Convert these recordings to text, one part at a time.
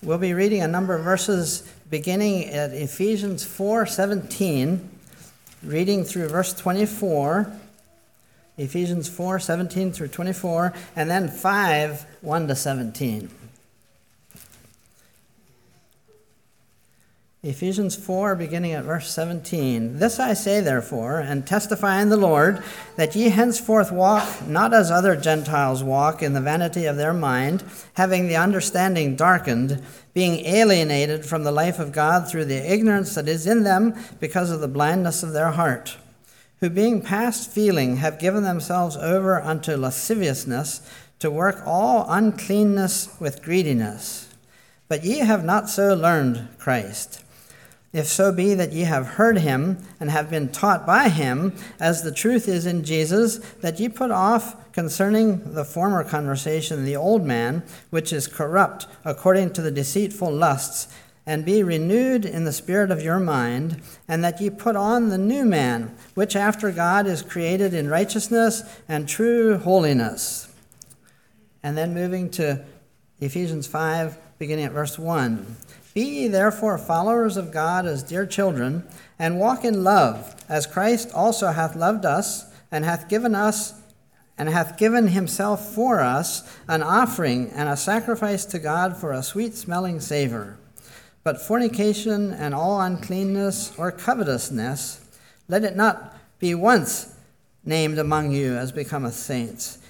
We'll be reading a number of verses beginning at Ephesians 4:17, reading through verse 24. Ephesians 4:17 through 24, and then 5 1 to 17. Ephesians 4, beginning at verse 17. This I say, therefore, and testify in the Lord, that ye henceforth walk not as other Gentiles walk in the vanity of their mind, having the understanding darkened, being alienated from the life of God through the ignorance that is in them because of the blindness of their heart, who being past feeling have given themselves over unto lasciviousness to work all uncleanness with greediness. But ye have not so learned Christ. If so be that ye have heard him and have been taught by him, as the truth is in Jesus, that ye put off concerning the former conversation the old man, which is corrupt according to the deceitful lusts, and be renewed in the spirit of your mind, and that ye put on the new man, which after God is created in righteousness and true holiness. And then moving to Ephesians 5, beginning at verse 1. Be ye therefore followers of God as dear children, and walk in love, as Christ also hath loved us, and hath given us and hath given himself for us an offering and a sacrifice to God for a sweet smelling savor. But fornication and all uncleanness or covetousness, let it not be once named among you as becometh saints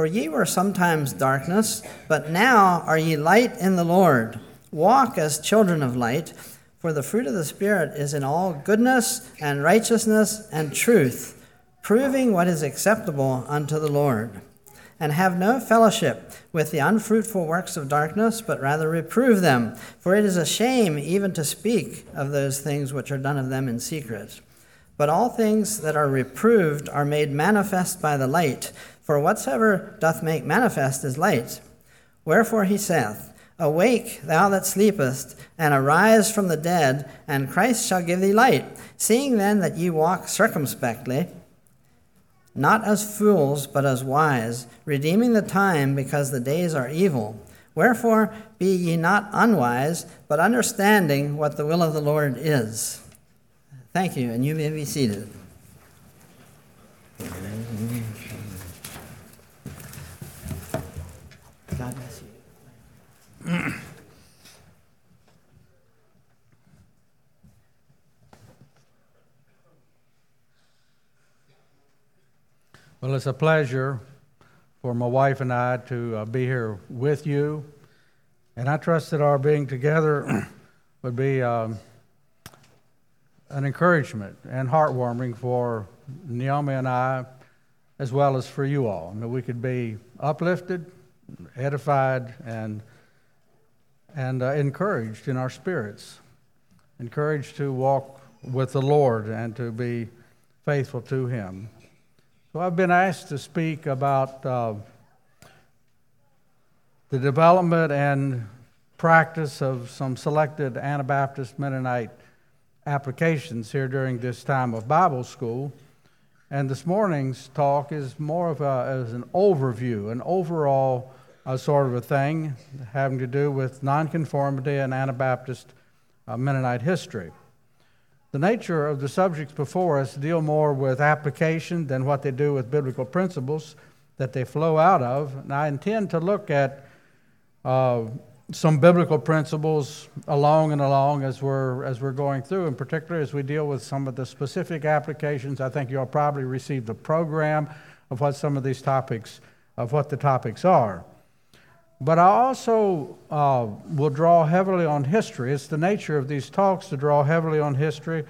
For ye were sometimes darkness, but now are ye light in the Lord. Walk as children of light, for the fruit of the Spirit is in all goodness and righteousness and truth, proving what is acceptable unto the Lord. And have no fellowship with the unfruitful works of darkness, but rather reprove them. For it is a shame even to speak of those things which are done of them in secret. But all things that are reproved are made manifest by the light for whatsoever doth make manifest is light. Wherefore he saith, Awake, thou that sleepest, and arise from the dead, and Christ shall give thee light. Seeing then that ye walk circumspectly, not as fools, but as wise, redeeming the time, because the days are evil. Wherefore be ye not unwise, but understanding what the will of the Lord is. Thank you, and you may be seated. God bless you. Well, it's a pleasure for my wife and I to uh, be here with you. And I trust that our being together would be um, an encouragement and heartwarming for Naomi and I, as well as for you all. And that we could be uplifted edified and, and uh, encouraged in our spirits, encouraged to walk with the Lord and to be faithful to Him. So I've been asked to speak about uh, the development and practice of some selected Anabaptist Mennonite applications here during this time of Bible school. And this morning's talk is more of a, as an overview, an overall uh, sort of a thing having to do with nonconformity and Anabaptist uh, Mennonite history. The nature of the subjects before us deal more with application than what they do with biblical principles that they flow out of. And I intend to look at uh, some biblical principles along and along as we're as we're going through, in particular as we deal with some of the specific applications. I think you'll probably receive the program of what some of these topics of what the topics are. But I also uh, will draw heavily on history. It's the nature of these talks to draw heavily on history.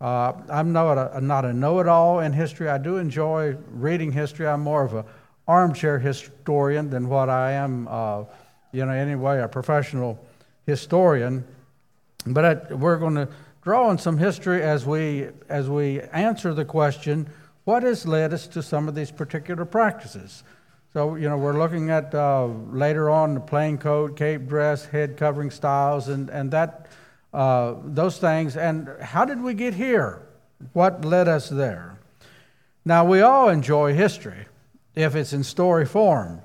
Uh, I'm not a, not a know it all in history. I do enjoy reading history. I'm more of an armchair historian than what I am, uh, you know, anyway, a professional historian. But we're going to draw on some history as we, as we answer the question what has led us to some of these particular practices? So, you know, we're looking at uh, later on the plain coat, cape dress, head covering styles, and, and that, uh, those things. And how did we get here? What led us there? Now, we all enjoy history if it's in story form.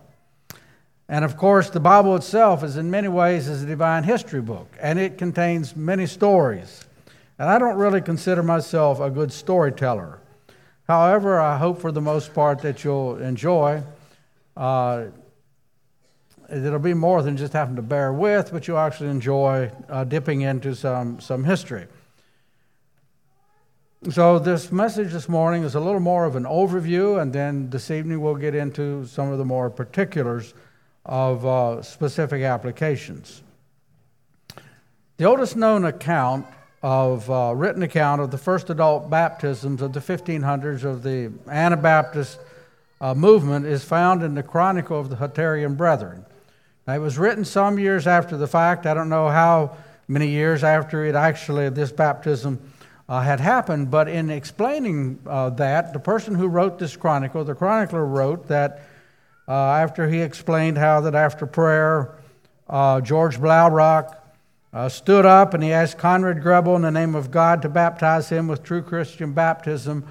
And of course, the Bible itself is in many ways is a divine history book, and it contains many stories. And I don't really consider myself a good storyteller. However, I hope for the most part that you'll enjoy. Uh, it'll be more than just having to bear with, but you'll actually enjoy uh, dipping into some, some history. So, this message this morning is a little more of an overview, and then this evening we'll get into some of the more particulars of uh, specific applications. The oldest known account of uh, written account of the first adult baptisms of the 1500s of the Anabaptist uh, movement is found in the Chronicle of the Hutterian Brethren. Now, it was written some years after the fact. I don't know how many years after it actually this baptism uh, had happened, but in explaining uh, that, the person who wrote this chronicle, the chronicler wrote that uh, after he explained how that after prayer, uh, George Blaurock uh, stood up and he asked Conrad Grebel in the name of God to baptize him with true Christian baptism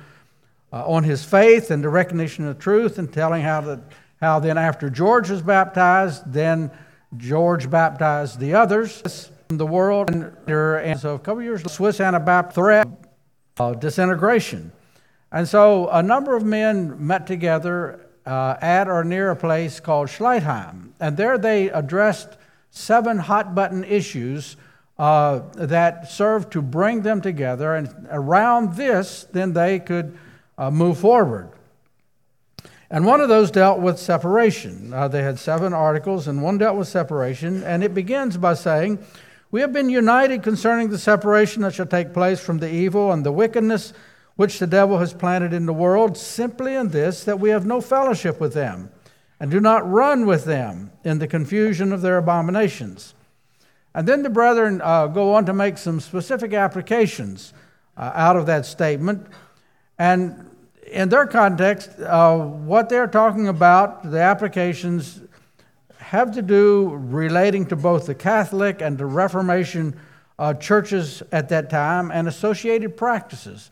uh, on his faith and the recognition of truth, and telling how that how then after George was baptized, then George baptized the others in the world. And, and so a couple years later, Swiss Anabaptist threat disintegration. And so a number of men met together uh, at or near a place called Schleitheim. And there they addressed seven hot button issues uh, that served to bring them together. And around this, then they could uh, move forward. And one of those dealt with separation. Uh, they had seven articles, and one dealt with separation. And it begins by saying, We have been united concerning the separation that shall take place from the evil and the wickedness which the devil has planted in the world, simply in this, that we have no fellowship with them and do not run with them in the confusion of their abominations. And then the brethren uh, go on to make some specific applications uh, out of that statement. And in their context, uh, what they're talking about, the applications have to do relating to both the Catholic and the Reformation uh, churches at that time and associated practices.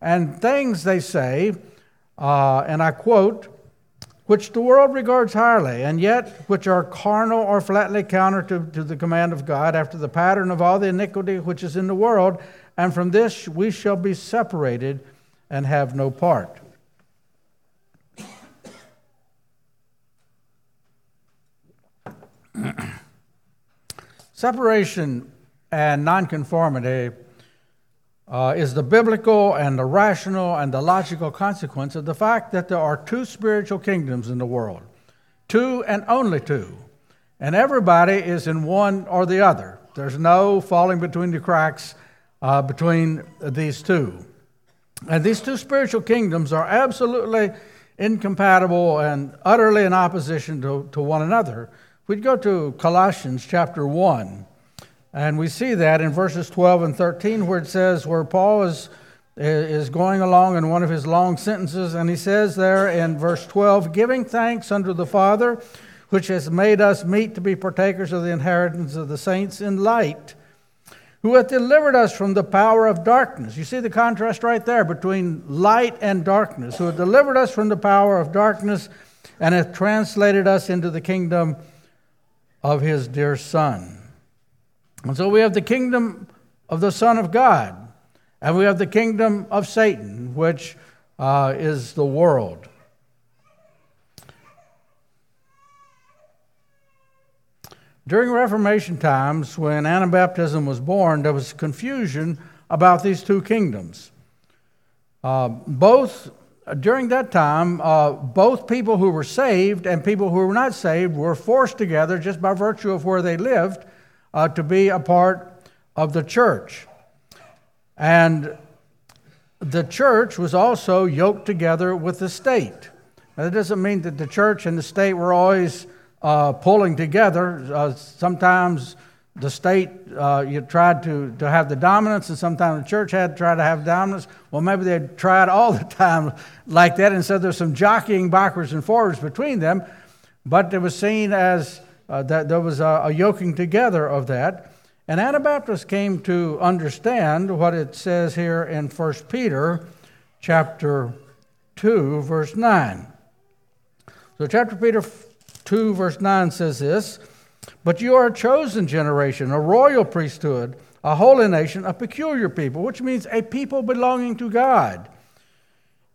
And things they say, uh, and I quote, which the world regards highly, and yet which are carnal or flatly counter to, to the command of God, after the pattern of all the iniquity which is in the world, and from this we shall be separated and have no part. Separation and nonconformity uh, is the biblical and the rational and the logical consequence of the fact that there are two spiritual kingdoms in the world, two and only two. And everybody is in one or the other. There's no falling between the cracks uh, between these two. And these two spiritual kingdoms are absolutely incompatible and utterly in opposition to, to one another. We'd go to Colossians chapter 1. And we see that in verses 12 and 13, where it says, where Paul is, is going along in one of his long sentences, and he says there in verse 12, giving thanks unto the Father, which has made us meet to be partakers of the inheritance of the saints in light, who hath delivered us from the power of darkness. You see the contrast right there between light and darkness, who hath delivered us from the power of darkness and hath translated us into the kingdom of his dear Son and so we have the kingdom of the Son of God, and we have the kingdom of Satan, which uh, is the world. During Reformation times, when Anabaptism was born, there was confusion about these two kingdoms. Uh, both during that time, uh, both people who were saved and people who were not saved were forced together just by virtue of where they lived uh, to be a part of the church. And the church was also yoked together with the state. Now, that doesn't mean that the church and the state were always uh, pulling together. Uh, sometimes the state uh, you tried to, to have the dominance, and sometimes the church had tried to have dominance. Well, maybe they tried all the time like that, and so there's some jockeying backwards and forwards between them. But it was seen as uh, that there was a, a yoking together of that. And Anabaptists came to understand what it says here in 1 Peter chapter 2, verse 9. So, chapter Peter 2, verse 9 says this But you are a chosen generation, a royal priesthood, a holy nation, a peculiar people, which means a people belonging to God.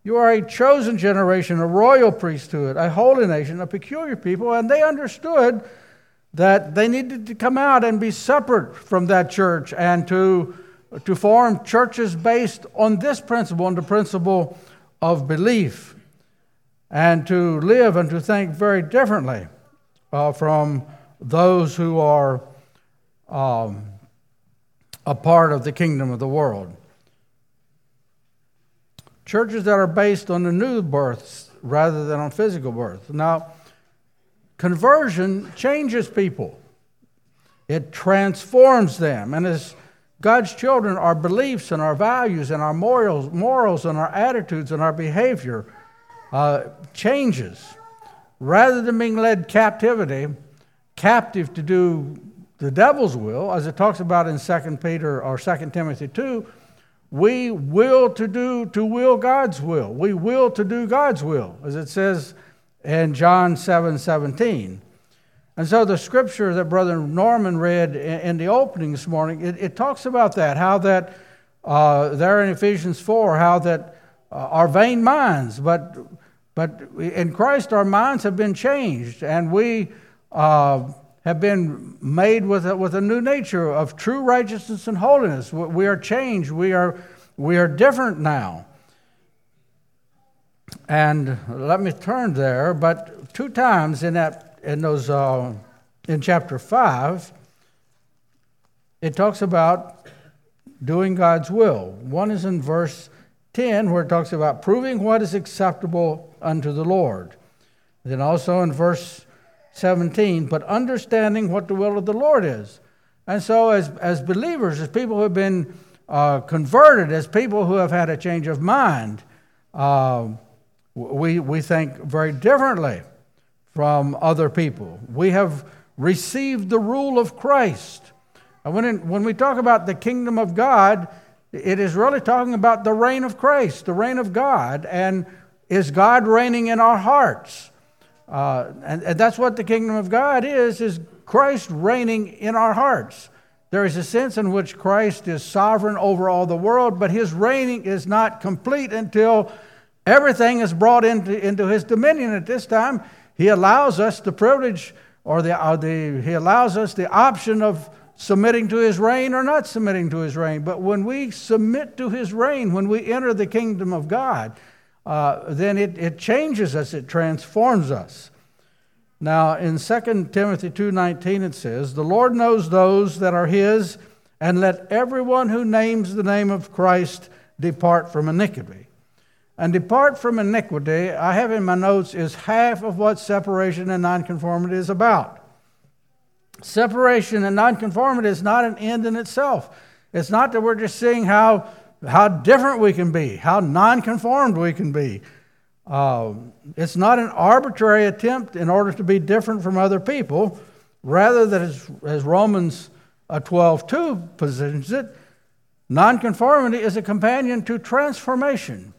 You are a chosen generation, a royal priesthood, a holy nation, a peculiar people, and they understood that they needed to come out and be separate from that church and to, to form churches based on this principle, on the principle of belief, and to live and to think very differently uh, from those who are um, a part of the kingdom of the world. Churches that are based on the new births rather than on physical birth. Now, conversion changes people, it transforms them. And as God's children, our beliefs and our values and our morals, morals and our attitudes and our behavior uh, changes. Rather than being led captivity, captive to do the devil's will, as it talks about in 2 Peter or 2 Timothy 2, we will to do to will God's will. We will to do God's will, as it says in John 7 17. And so the scripture that Brother Norman read in the opening this morning, it, it talks about that, how that uh, there in Ephesians 4, how that uh, our vain minds, but, but in Christ our minds have been changed, and we uh, have been made with a, with a new nature of true righteousness and holiness. We are changed. We are, we are different now. And let me turn there, but two times in, that, in, those, uh, in chapter 5, it talks about doing God's will. One is in verse 10, where it talks about proving what is acceptable unto the Lord. Then also in verse 17, but understanding what the will of the Lord is. And so, as, as believers, as people who have been uh, converted, as people who have had a change of mind, uh, we, we think very differently from other people. We have received the rule of Christ. And when, in, when we talk about the kingdom of God, it is really talking about the reign of Christ, the reign of God, and is God reigning in our hearts? Uh, and, and that's what the kingdom of God is, is Christ reigning in our hearts. There is a sense in which Christ is sovereign over all the world, but his reigning is not complete until everything is brought into, into his dominion. At this time, he allows us the privilege or the, or the he allows us the option of submitting to his reign or not submitting to his reign. But when we submit to his reign, when we enter the kingdom of God, uh, then it, it changes us, it transforms us. Now, in 2 Timothy 2.19 it says, The Lord knows those that are his, and let everyone who names the name of Christ depart from iniquity. And depart from iniquity, I have in my notes, is half of what separation and nonconformity is about. Separation and nonconformity is not an end in itself. It's not that we're just seeing how how different we can be, how nonconformed we can be. Uh, it's not an arbitrary attempt in order to be different from other people. Rather, that as, Romans 12:2 uh, positions it, nonconformity is a companion to transformation.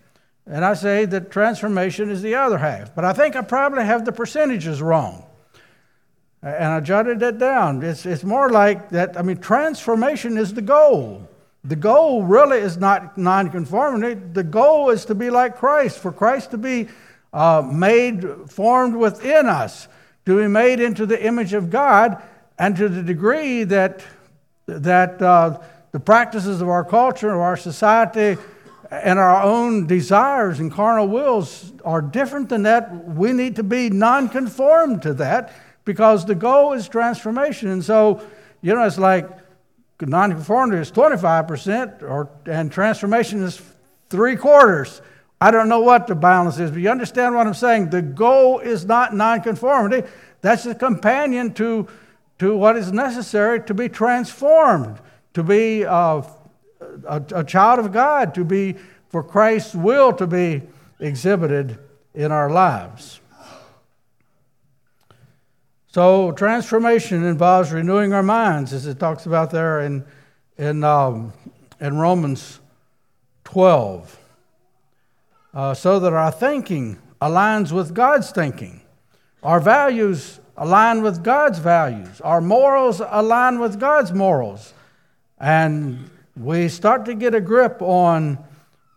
And I say that transformation is the other half. But I think I probably have the percentages wrong. And I jotted that down. It's, it's more like that, I mean, transformation is the goal. The goal really is not nonconformity. The goal is to be like Christ, for Christ to be uh, made, formed within us, to be made into the image of God, and to the degree that, that uh, the practices of our culture, of our society, and our own desires and carnal wills are different than that, we need to be nonconformed to that because the goal is transformation. And so, you know, it's like, nonconformity is 25%, or, and transformation is three quarters. I don't know what the balance is, but you understand what I'm saying. The goal is not nonconformity. That's a companion to, to what is necessary to be transformed, to be uh, a, a child of God, to be for Christ's will to be exhibited in our lives. So, transformation involves renewing our minds, as it talks about there in, in, um, in Romans 12, uh, so that our thinking aligns with God's thinking, our values align with God's values, our morals align with God's morals, and we start to get a grip on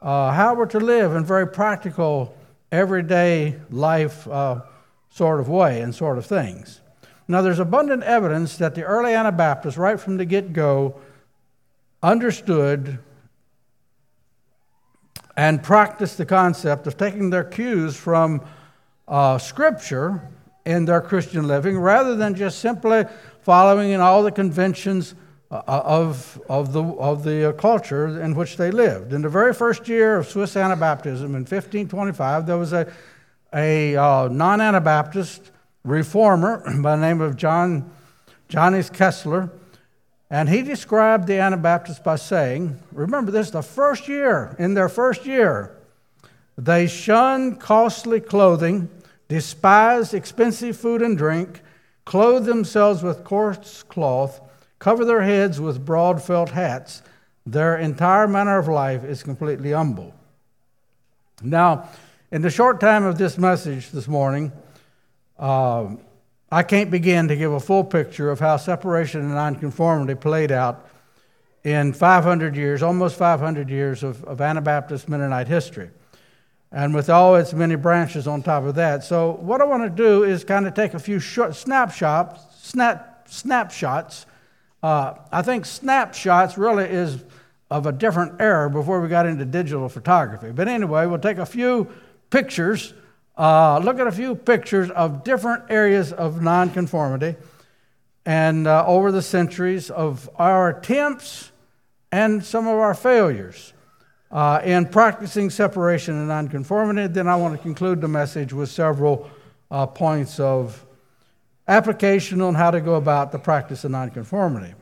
uh, how we're to live in very practical, everyday life uh, sort of way and sort of things. Now, there's abundant evidence that the early Anabaptists, right from the get go, understood and practiced the concept of taking their cues from uh, Scripture in their Christian living rather than just simply following in all the conventions uh, of, of the, of the culture in which they lived. In the very first year of Swiss Anabaptism in 1525, there was a, a uh, non Anabaptist reformer by the name of John Johannes Kessler, and he described the Anabaptists by saying, remember this, the first year, in their first year, they shun costly clothing, despise expensive food and drink, clothe themselves with coarse cloth, cover their heads with broad felt hats. Their entire manner of life is completely humble. Now, in the short time of this message this morning, um, I can't begin to give a full picture of how separation and nonconformity played out in 500 years, almost 500 years of, of Anabaptist Mennonite history, and with all its many branches on top of that. So, what I want to do is kind of take a few short snapshots, snap, snapshots. Uh, I think snapshots really is of a different era before we got into digital photography. But anyway, we'll take a few pictures uh, look at a few pictures of different areas of nonconformity and uh, over the centuries of our attempts and some of our failures uh, in practicing separation and nonconformity. Then I want to conclude the message with several uh, points of application on how to go about the practice of nonconformity.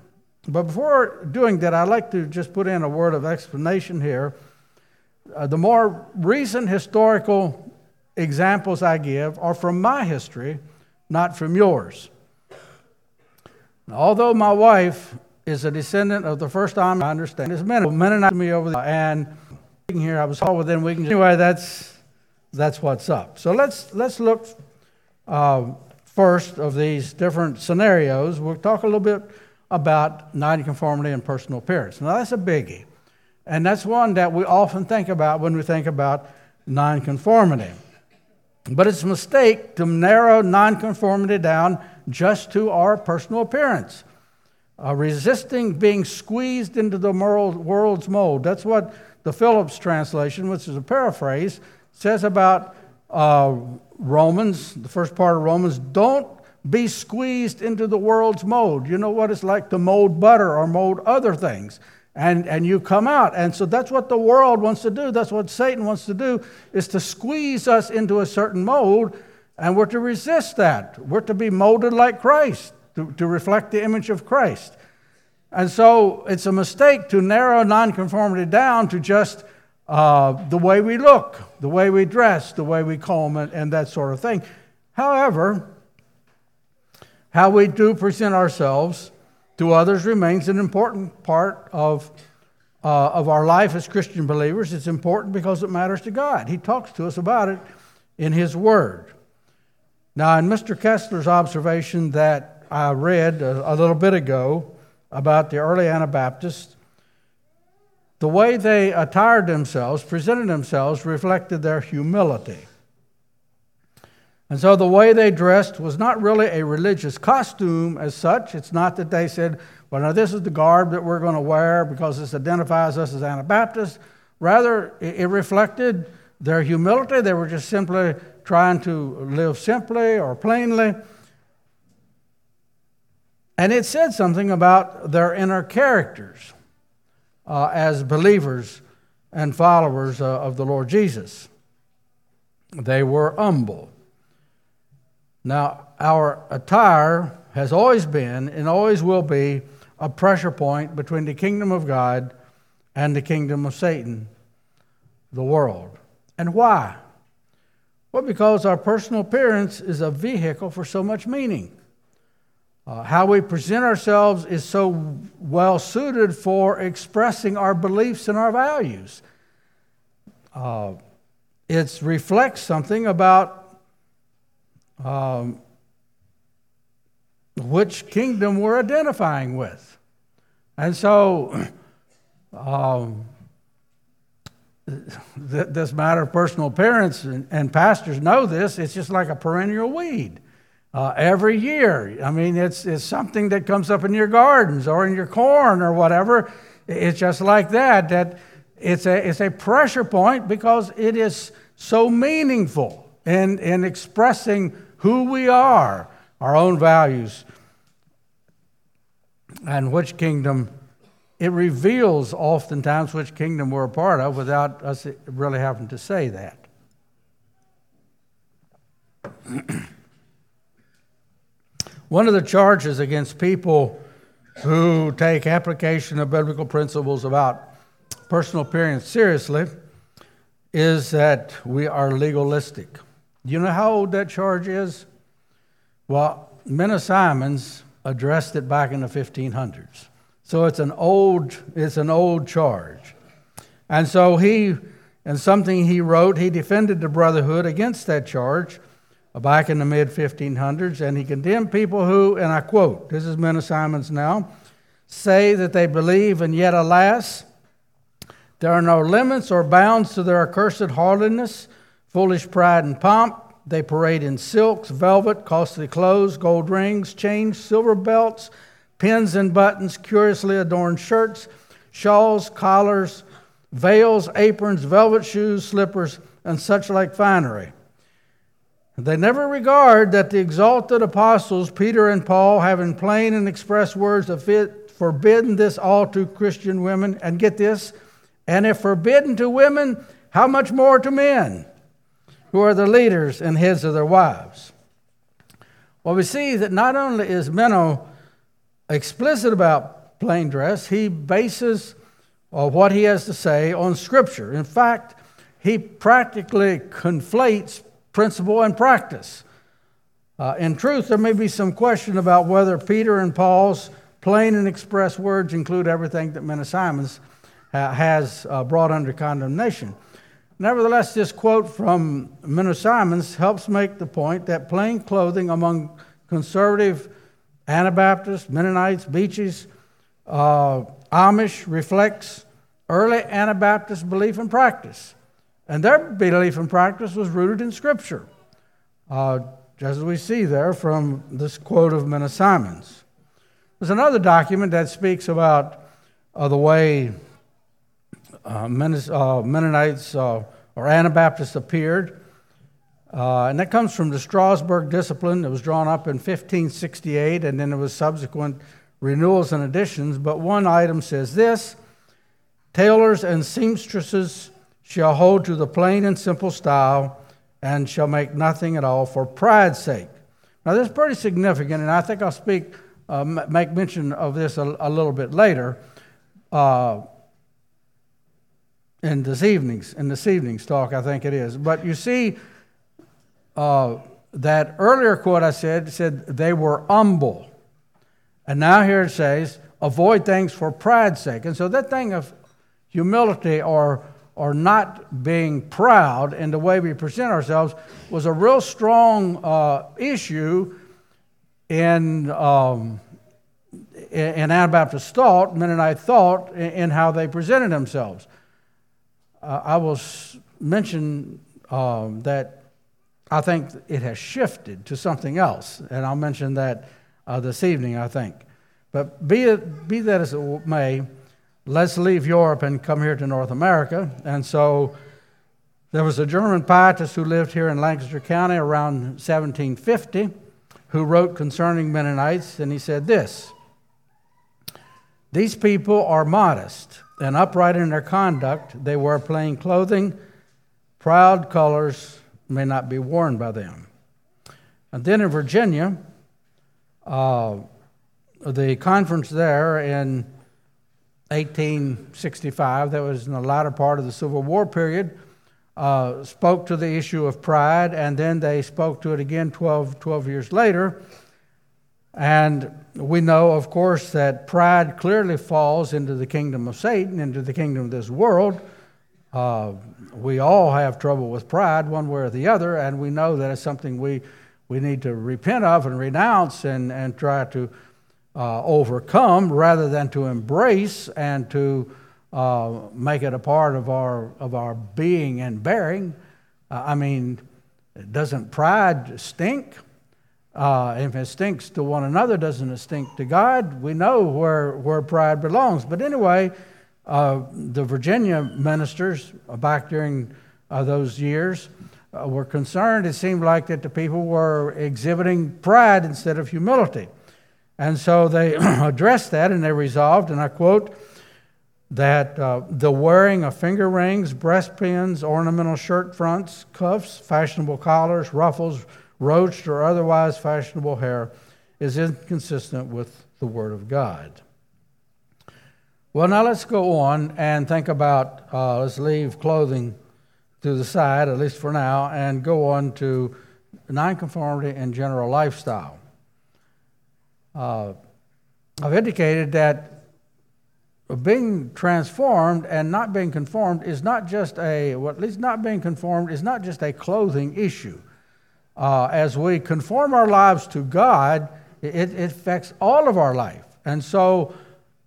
But before doing that, I'd like to just put in a word of explanation here. Uh, the more recent historical examples I give are from my history, not from yours. Although my wife is a descendant of the first time I understand is Mennonite to me over there, and here I was all within. Anyway, that's that's what's up. So let's let's look uh, first of these different scenarios. We'll talk a little bit about nonconformity and personal appearance. Now that's a biggie, and that's one that we often think about when we think about nonconformity. But it's a mistake to narrow nonconformity down just to our personal appearance. Uh, resisting being squeezed into the world's mold. That's what the Phillips translation, which is a paraphrase, says about uh, Romans, the first part of Romans. Don't be squeezed into the world's mold. You know what it's like to mold butter or mold other things and, and you come out. And so that's what the world wants to do. That's what Satan wants to do, is to squeeze us into a certain mold, and we're to resist that. We're to be molded like Christ, to, to reflect the image of Christ. And so it's a mistake to narrow nonconformity down to just uh, the way we look, the way we dress, the way we comb, and, and that sort of thing. However, how we do present ourselves to others remains an important part of, uh, of our life as Christian believers. It's important because it matters to God. He talks to us about it in His Word. Now, in Mr. Kessler's observation that I read a, a little bit ago about the early Anabaptists, the way they attired themselves, presented themselves, reflected their humility. And so the way they dressed was not really a religious costume as such. It's not that they said, well, now this is the garb that we're going to wear because this identifies us as Anabaptists. Rather, it reflected their humility. They were just simply trying to live simply or plainly. And it said something about their inner characters uh, as believers and followers uh, of the Lord Jesus. They were humble. Now, our attire has always been and always will be a pressure point between the kingdom of God and the kingdom of Satan, the world. And why? Well, because our personal appearance is a vehicle for so much meaning. Uh, how we present ourselves is so well suited for expressing our beliefs and our values. Uh, it reflects something about um, which kingdom we're identifying with. And so, um, th- this matter of personal appearance, and, and, pastors know this, it's just like a perennial weed. Uh, every year. I mean, it's, it's something that comes up in your gardens or in your corn or whatever. It's just like that, that it's a, it's a pressure point because it is so meaningful in, in expressing who we are, our own values, and which kingdom. It reveals oftentimes which kingdom we're a part of without us really having to say that. One of the charges against people who take application of biblical principles about personal appearance seriously is that we are legalistic. You know how old that charge is? Well, Menno Simons addressed it back in the 1500s. So it's an old, it's an old charge. And so he, and something he wrote, he defended the Brotherhood against that charge back in the mid 1500s, and he condemned people who, and I quote, this is Menno Simons now, say that they believe, and yet, alas, there are no limits or bounds to their accursed haughtiness, foolish pride and pomp. They parade in silks, velvet, costly clothes, gold rings, chains, silver belts, pins and buttons, curiously adorned shirts, shawls, collars, veils, aprons, velvet shoes, slippers, and such like finery. They never regard that the exalted apostles, Peter and Paul, having plain and express words of forbidden this all to Christian women, and get this, and if forbidden to women, how much more to men, who are the leaders and heads of their wives? Well, we see that not only is Menno explicit about plain dress, he bases uh, what he has to say on Scripture. In fact, he practically conflates principle and practice. Uh, in truth, there may be some question about whether Peter and Paul's plain and express words include everything that Menno Simons uh, has uh, brought under condemnation. Nevertheless, this quote from Menno Simons helps make the point that plain clothing among conservative Anabaptists, Mennonites, Beachys, uh, Amish reflects early Anabaptist belief and practice. And their belief and practice was rooted in Scripture, uh, as we see there from this quote of Menno Simons. There's another document that speaks about uh, the way uh, uh Mennonites uh, or Anabaptists appeared. Uh, and that comes from the Strasbourg Discipline. It was drawn up in 1568, and then there was subsequent renewals and additions. But one item says this Tailors and seamstresses shall hold to the plain and simple style and shall make nothing at all for pride's sake. Now, this is pretty significant, and I think I'll speak, uh, make mention of this a, a little bit later uh, in this evening's in this evening's talk. I think it is. But you see, uh, that earlier quote I said said they were humble, and now here it says avoid things for pride's sake. And so that thing of humility or or not being proud in the way we present ourselves was a real strong uh, issue in, um, in Anabaptist thought, Mennonite thought, in, in how they presented themselves. Uh, I will mention um, that I think it has shifted to something else, and I'll mention that uh, this evening, I think. But be, it, be that as it may, let's leave Europe and come here to North America. And so there was a German pietist who lived here in Lancaster County around 1750 who wrote concerning Mennonites, and he said this These people are modest and upright in their conduct. They wear plain clothing, proud colors may not be worn by them. And then in Virginia, uh, the conference there in 1865, that was in the latter part of the Civil War period, uh, spoke to the issue of pride, and then they spoke to it again 12, 12 years later. And we know, of course, that pride clearly falls into the kingdom of Satan, into the kingdom of this world. Uh, we all have trouble with pride, one way or the other, and we know that it's something we, we need to repent of and renounce and, and try to uh, overcome rather than to embrace and to uh, make it a part of our, of our being and bearing. Uh, I mean, doesn't pride stink? Uh, if it stinks to one another, doesn't it stink to God? We know where, where pride belongs. But anyway, uh, the Virginia ministers back during uh, those years were concerned. It seemed like that the people were exhibiting pride instead of humility. And so they addressed that and they resolved, and I quote, that uh, the wearing of finger rings, breastpins, ornamental shirt fronts, cuffs, fashionable collars, ruffles, roached or otherwise fashionable hair is inconsistent with the Word of God. Well, now let's go on and think about, uh, let's leave clothing to the side, at least for now, and go on to nonconformity and general lifestyle. Uh, I've indicated that being transformed and not being conformed is not just a, well, at least not being conformed is not just a clothing issue. Uh, as we conform our lives to God, it, it affects all of our life. And so,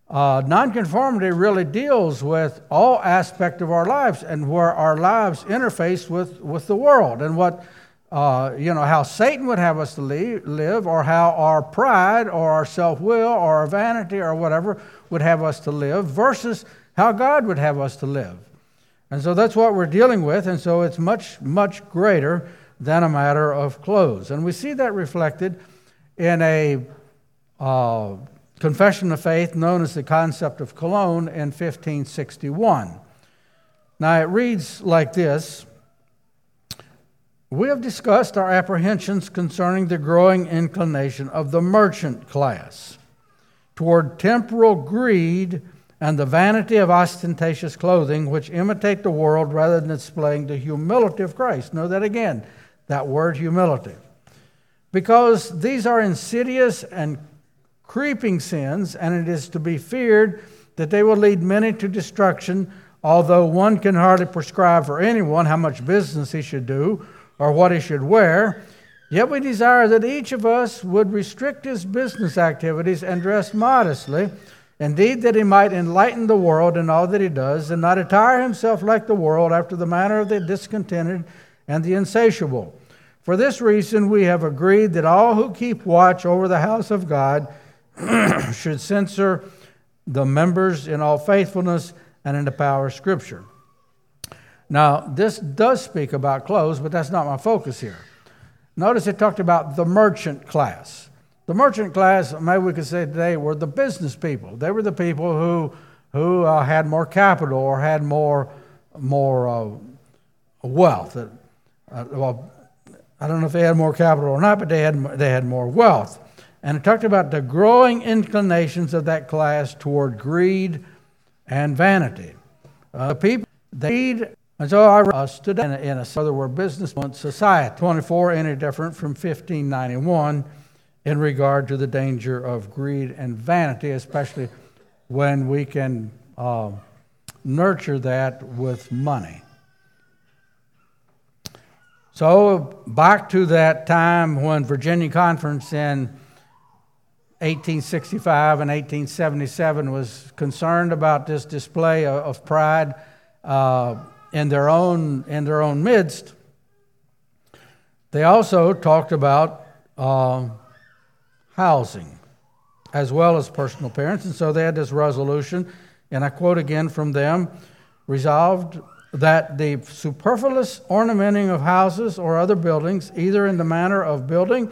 uh, nonconformity really deals with all aspect of our lives and where our lives interface with, with the world and what uh, you know, how Satan would have us to live, or how our pride, or our self will, or our vanity, or whatever would have us to live, versus how God would have us to live. And so that's what we're dealing with, and so it's much, much greater than a matter of clothes. And we see that reflected in a uh, confession of faith known as the Concept of Cologne in 1561. Now it reads like this we have discussed our apprehensions concerning the growing inclination of the merchant class toward temporal greed and the vanity of ostentatious clothing, which imitate the world rather than displaying the humility of Christ. Know that again, that word humility. Because these are insidious and creeping sins, and it is to be feared that they will lead many to destruction, although one can hardly prescribe for anyone how much business he should do or what he should wear. Yet we desire that each of us would restrict his business activities and dress modestly, indeed, that he might enlighten the world in all that he does, and not attire himself like the world after the manner of the discontented and the insatiable. For this reason, we have agreed that all who keep watch over the house of God should censor the members in all faithfulness and in the power of Scripture. Now, this does speak about clothes, but that's not my focus here. Notice it talked about the merchant class. The merchant class, maybe we could say today, were the business people. They were the people who, who uh, had more capital or had more, more uh, wealth. Uh, well, I don't know if they had more capital or not, but they had, they had more wealth. And it talked about the growing inclinations of that class toward greed and vanity. Uh, people, they and so I uh, stood in a, in a other word business society, 24 any different from 1591 in regard to the danger of greed and vanity, especially when we can uh, nurture that with money. So back to that time when Virginia Conference in 1865 and 1877 was concerned about this display of, pride. Uh, in their own, in their own midst, they also talked about uh, housing as well as personal appearance. And so they had this resolution, and I quote again from them resolved that the superfluous ornamenting of houses or other buildings, either in the manner of building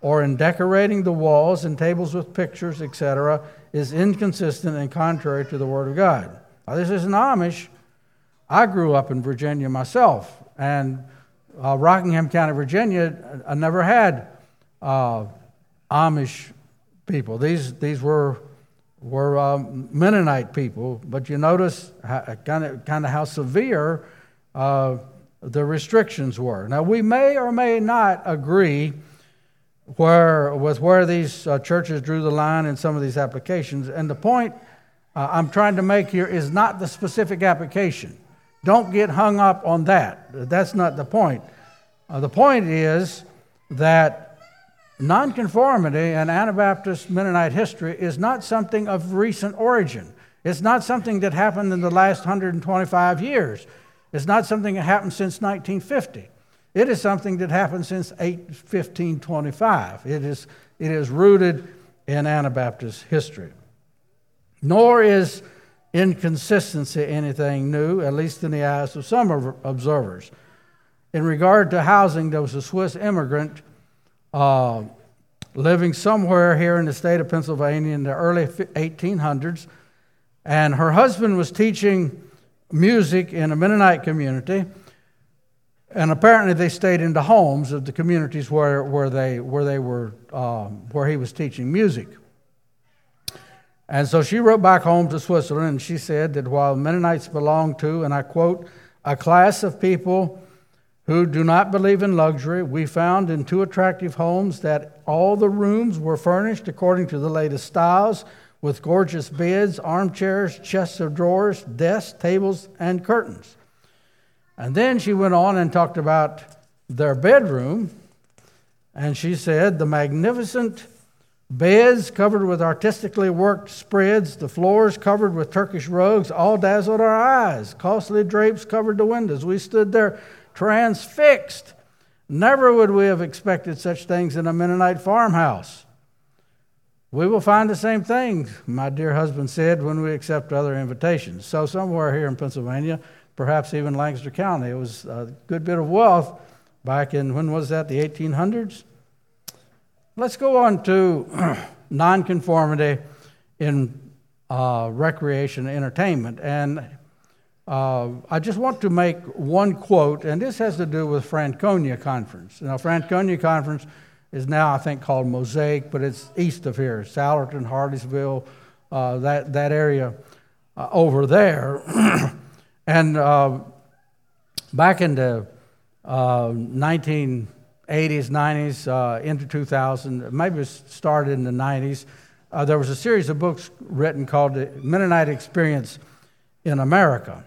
or in decorating the walls and tables with pictures, etc., is inconsistent and contrary to the Word of God. Now, this is an Amish I grew up in Virginia myself, and uh, Rockingham County, Virginia, I never had uh, Amish people. These, these were, were um, Mennonite people, but you notice kind of, kind of how severe uh, the restrictions were. Now, we may or may not agree where, with where these uh, churches drew the line in some of these applications, and the point uh, I'm trying to make here is not the specific application. Don't get hung up on that. That's not the point. Uh, the point is that nonconformity in Anabaptist Mennonite history is not something of recent origin. It's not something that happened in the last 125 years. It's not something that happened since 1950. It is something that happened since 1525. It is, it is rooted in Anabaptist history. Nor is inconsistency anything new, at least in the eyes of some observers. In regard to housing, there was a Swiss immigrant uh, living somewhere here in the state of Pennsylvania in the early 1800s, and her husband was teaching music in a Mennonite community. And apparently, they stayed in the homes of the communities where, where, they, where, they were, um, where he was teaching music. And so she wrote back home to Switzerland and she said that while Mennonites belong to, and I quote, a class of people who do not believe in luxury, we found in two attractive homes that all the rooms were furnished according to the latest styles with gorgeous beds, armchairs, chests of drawers, desks, tables, and curtains. And then she went on and talked about their bedroom, and she said, The magnificent beds covered with artistically worked spreads, the floors covered with Turkish rugs, all dazzled our eyes. Costly drapes covered the windows. We stood there transfixed. Never would we have expected such things in a Mennonite farmhouse. We will find the same thing, my dear husband said, when we accept other invitations. So, somewhere here in Pennsylvania, perhaps even Lancaster County, it was a good bit of wealth back in, when was that, the 1800s? Let's go on to nonconformity in uh, recreation and entertainment. And uh, I just want to make one quote, and this has to do with Franconia Conference. Now, Franconia Conference is now, I think, called Mosaic, but it's east of here, Souderton, Harleysville, uh, that, that area uh, over there. and uh, back in the 19 uh, 80s, 90s, uh, into 2000, maybe it started in the 90s. Uh, there was a series of books written called The Mennonite Experience in America.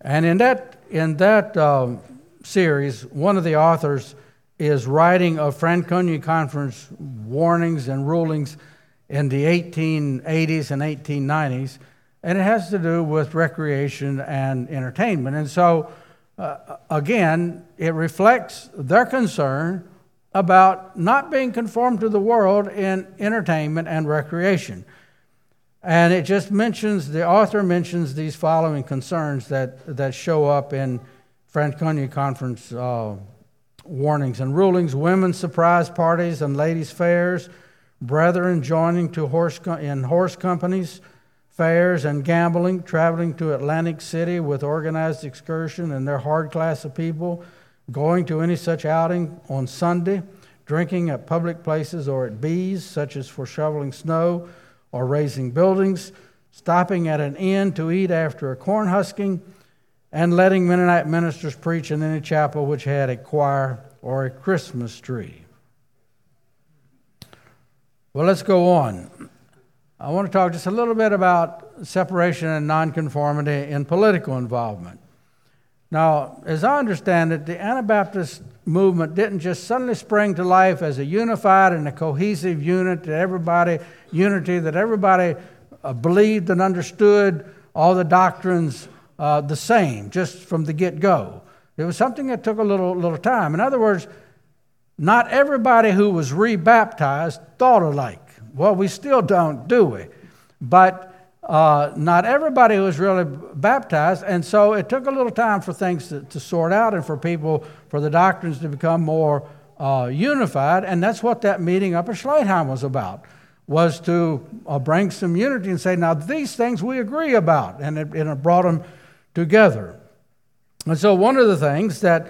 And in that, in that um, series, one of the authors is writing of Franconia Conference warnings and rulings in the 1880s and 1890s, and it has to do with recreation and entertainment. And so uh, again, it reflects their concern about not being conformed to the world in entertainment and recreation. And it just mentions, the author mentions these following concerns that, that show up in Franconia Conference uh, warnings and rulings women's surprise parties and ladies' fairs, brethren joining to horse co- in horse companies, fairs and gambling, traveling to Atlantic City with organized excursion and their hard class of people, going to any such outing on Sunday, drinking at public places or at bees, such as for shoveling snow or raising buildings, stopping at an inn to eat after a corn husking, and letting Mennonite ministers preach in any chapel which had a choir or a Christmas tree. Well, let's go on. I want to talk just a little bit about separation and nonconformity in political involvement. Now, as I understand it, the Anabaptist movement didn't just suddenly spring to life as a unified and a cohesive unit that everybody, unity that everybody uh, believed and understood all the doctrines uh, the same, just from the get go. It was something that took a little, little time. In other words, not everybody who was rebaptized thought alike. Well, we still don't, do we? But uh, not everybody was really baptized, and so it took a little time for things to, to sort out and for people, for the doctrines to become more uh, unified, and that's what that meeting up at Schleitheim was about, was to uh, bring some unity and say, now these things we agree about, and it, it brought them together. And so one of the things that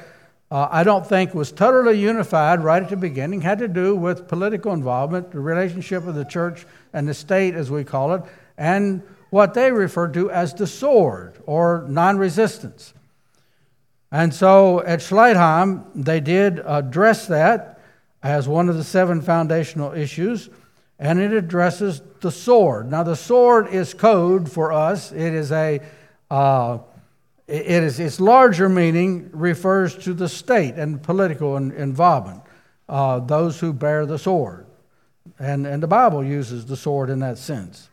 uh, I don't think was totally unified right at the beginning, had to do with political involvement, the relationship of the church and the state, as we call it, and what they referred to as the sword or non resistance. And so at Schleitheim, they did address that as one of the seven foundational issues, and it addresses the sword. Now, the sword is code for us, it is a uh, it is, its larger meaning refers to the state and political involvement, uh, those who bear the sword. And, and the Bible uses the sword in that sense.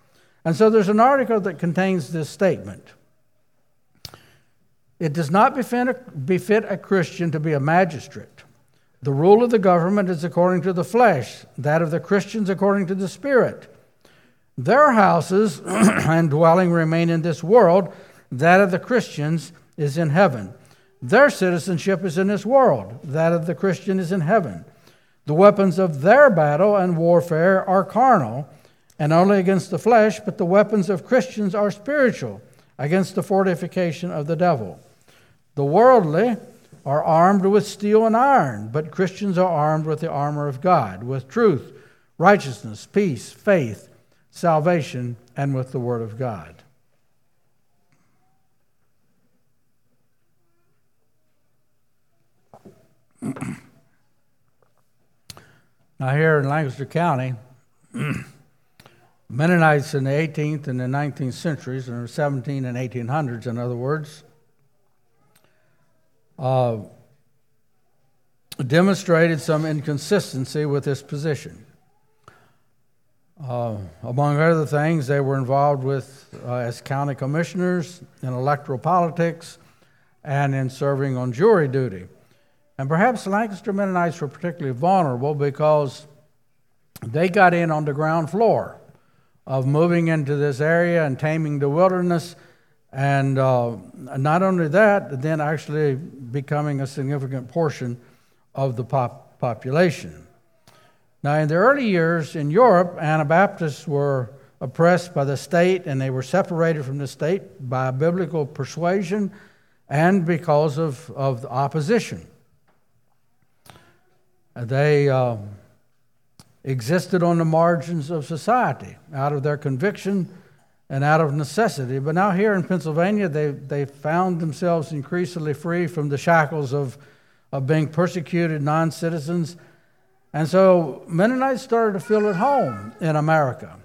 And so there's an article that contains this statement It does not befit a, Christian to be a magistrate. The rule of the government is according to the flesh, that of the Christians according to the Spirit. Their houses and dwelling remain in this world that of the Christians is in heaven. Their citizenship is in this world, that of the Christian is in heaven. The weapons of their battle and warfare are carnal, and only against the flesh, but the weapons of Christians are spiritual, against the fortification of the devil. The worldly are armed with steel and iron, but Christians are armed with the armor of God, with truth, righteousness, peace, faith, salvation, and with the word of God. now, here in Lancaster County, Mennonites in the 18th and the 19th centuries, or 17 and 1800s, in other words, uh, demonstrated some inconsistency with this position. Uh, among other things, they were involved with uh, as county commissioners in electoral politics and in serving on jury duty. And perhaps Lancaster Mennonites were particularly vulnerable because they got in on the ground floor of moving into this area and taming the wilderness. And uh, not only that, then actually becoming a significant portion of the pop- population. Now, in the early years in Europe, Anabaptists were oppressed by the state and they were separated from the state by biblical persuasion and because of, of the opposition. They uh, existed on the margins of society out of their conviction and out of necessity. But now, here in Pennsylvania, they, they found themselves increasingly free from the shackles of, of being persecuted non citizens. And so Mennonites started to feel at home in America.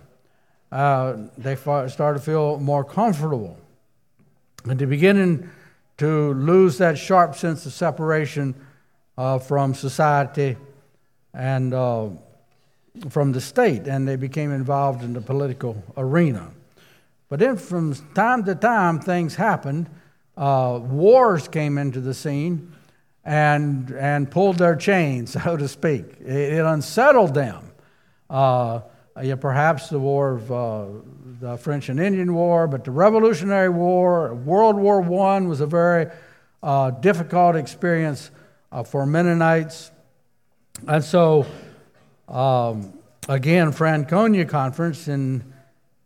Uh, they started to feel more comfortable. And to beginning to lose that sharp sense of separation uh, from society and uh, from the state, and they became involved in the political arena. But then, from time to time, things happened. Uh, wars came into the scene and, and pulled their chains, so to speak. It, it unsettled them. Uh, yeah, perhaps the war of uh, the French and Indian War, but the Revolutionary War, World War I was a very uh, difficult experience uh, for Mennonites. And so, um, again, Franconia Conference, in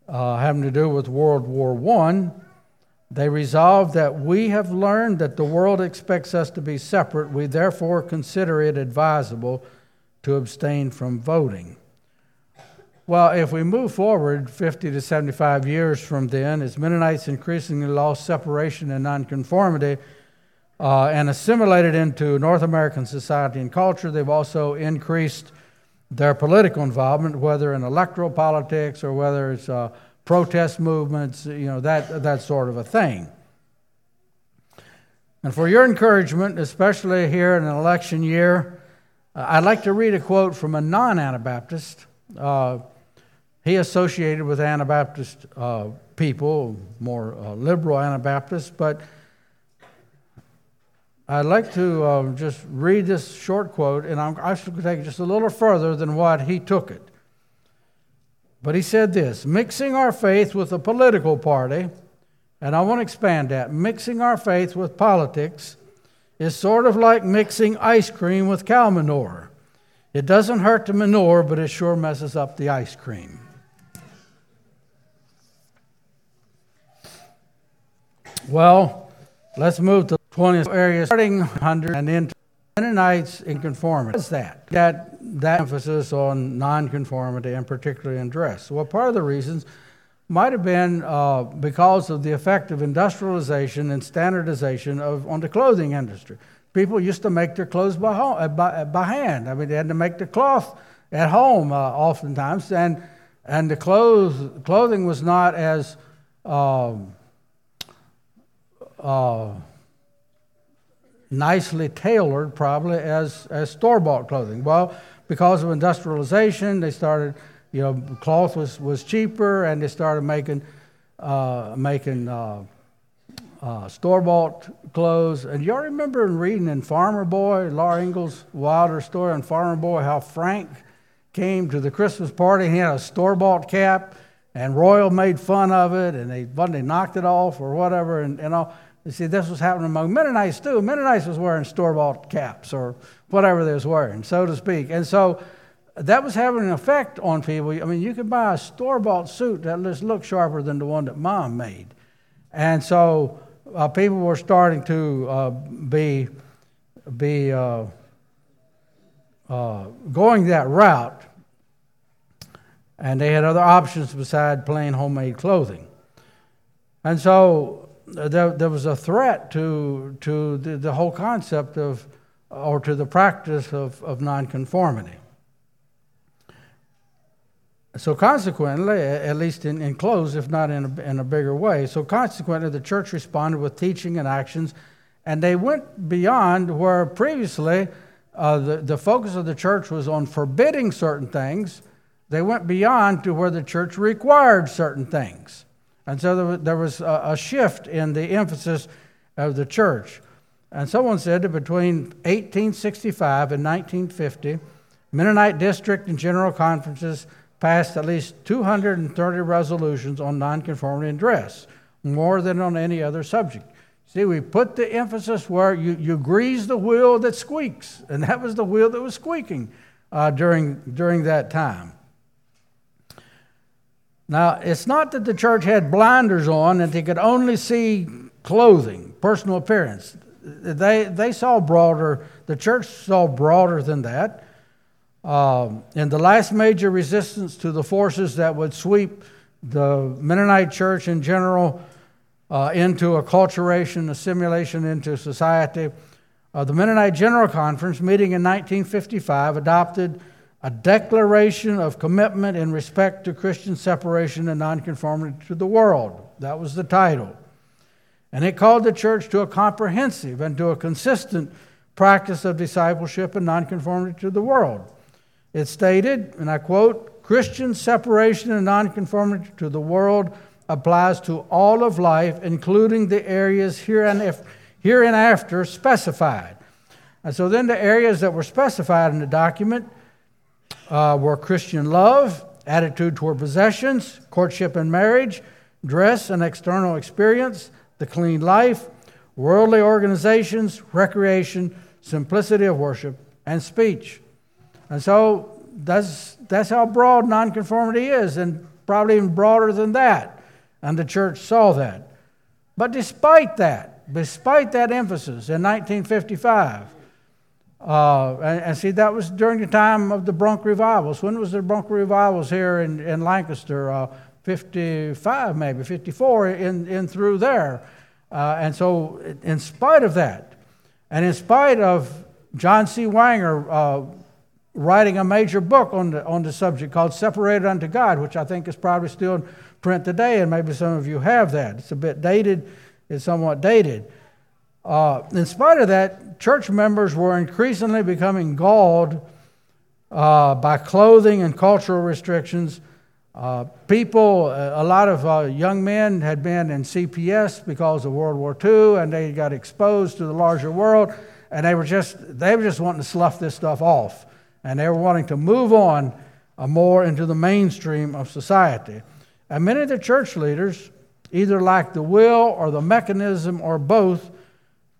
uh, having to do with World War I, they resolved that we have learned that the world expects us to be separate. We therefore consider it advisable to abstain from voting. Well, if we move forward 50 to 75 years from then, as Mennonites increasingly lost separation and nonconformity, uh, and assimilated into North American society and culture. They've also increased their political involvement, whether in electoral politics or whether it's uh, protest movements, you know, that, that sort of a thing. And for your encouragement, especially here in an election year, uh, I'd like to read a quote from a non Anabaptist. Uh, he associated with Anabaptist uh, people, more uh, liberal Anabaptists, but I'd like to uh, just read this short quote, and I'm going to take it just a little further than what he took it. But he said this mixing our faith with a political party, and I want to expand that mixing our faith with politics is sort of like mixing ice cream with cow manure. It doesn't hurt the manure, but it sure messes up the ice cream. Well, let's move to 20th area, starting 100 and into Mennonites in conformity. What is that? That, that emphasis on nonconformity and particularly in dress. Well, part of the reasons might have been uh, because of the effect of industrialization and standardization of, on the clothing industry. People used to make their clothes by, home, uh, by, by hand. I mean, they had to make the cloth at home uh, oftentimes, and, and the clothes, clothing was not as um, uh, nicely tailored, probably, as, as store bought clothing. Well, because of industrialization, they started you know, cloth was, was cheaper, and they started making uh, making uh, uh, store bought clothes. And y'all remember reading in Farmer Boy, Laura Ingalls Wilder story on Farmer Boy, how Frank came to the Christmas party and he had a store bought cap, and Royal made fun of it, and they, they knocked it off or whatever, and, and all. You see, this was happening among Mennonites too. Mennonites was wearing store bought caps or whatever they was wearing, so to speak. And so that was having an effect on people. I mean, you could buy a store bought suit that just looked sharper than the one that mom made. And so uh, people were starting to uh, be, be uh, uh going that route. And they had other options besides plain homemade clothing. And so there, there was a threat to, to the, the whole concept of, or to the practice of, of nonconformity. So, consequently, at least in, in close, if not in a, in a bigger way, so consequently, the church responded with teaching and actions, and they went beyond where previously uh, the, the focus of the church was on forbidding certain things. They went beyond to where the church required certain things. And so there was, a, shift in the emphasis of the church. And someone said that between 1865 and 1950, Mennonite district and general conferences passed at least 230 resolutions on nonconformity in dress, more than on any other subject. See, we put the emphasis where you, you grease the wheel that squeaks, and that was the wheel that was squeaking uh, during, during that time. Now, it's not that the church had blinders on and they could only see clothing, personal appearance. They, they saw broader, the church saw broader than that. Um, and the last major resistance to the forces that would sweep the Mennonite church in general uh, into acculturation, assimilation into society, uh, the Mennonite General Conference, meeting in 1955, adopted a declaration of commitment in respect to Christian separation and nonconformity to the world. That was the title. And it called the church to a comprehensive and to a consistent practice of discipleship and nonconformity to the world. It stated, and I quote, Christian separation and nonconformity to the world applies to all of life, including the areas here and if hereinafter specified. And so then the areas that were specified in the document uh, were Christian love, attitude toward possessions, courtship and marriage, dress and external experience, the clean life, worldly organizations, recreation, simplicity of worship, and speech. And so that's, that's how broad nonconformity is, and probably even broader than that. And the church saw that. But despite that, despite that emphasis in 1955, uh, and, and, see, that was during the time of the Brunk revivals. When was the Brunk revivals here in, in Lancaster? Uh, 55, maybe, 54, in, in through there. Uh, and so, in spite of that, and in spite of John C. Wenger uh, writing a major book on the, on the subject called Separated Unto God, which I think is probably still in print today, and maybe some of you have that. It's a bit dated, it's somewhat dated. Uh, in spite of that, church members were increasingly becoming galled uh, by clothing and cultural restrictions. Uh, people, a lot of uh, young men had been in CPS because of World War II, and they got exposed to the larger world, and they were just they were just wanting to slough this stuff off and they were wanting to move on uh, more into the mainstream of society. And many of the church leaders either lacked the will or the mechanism or both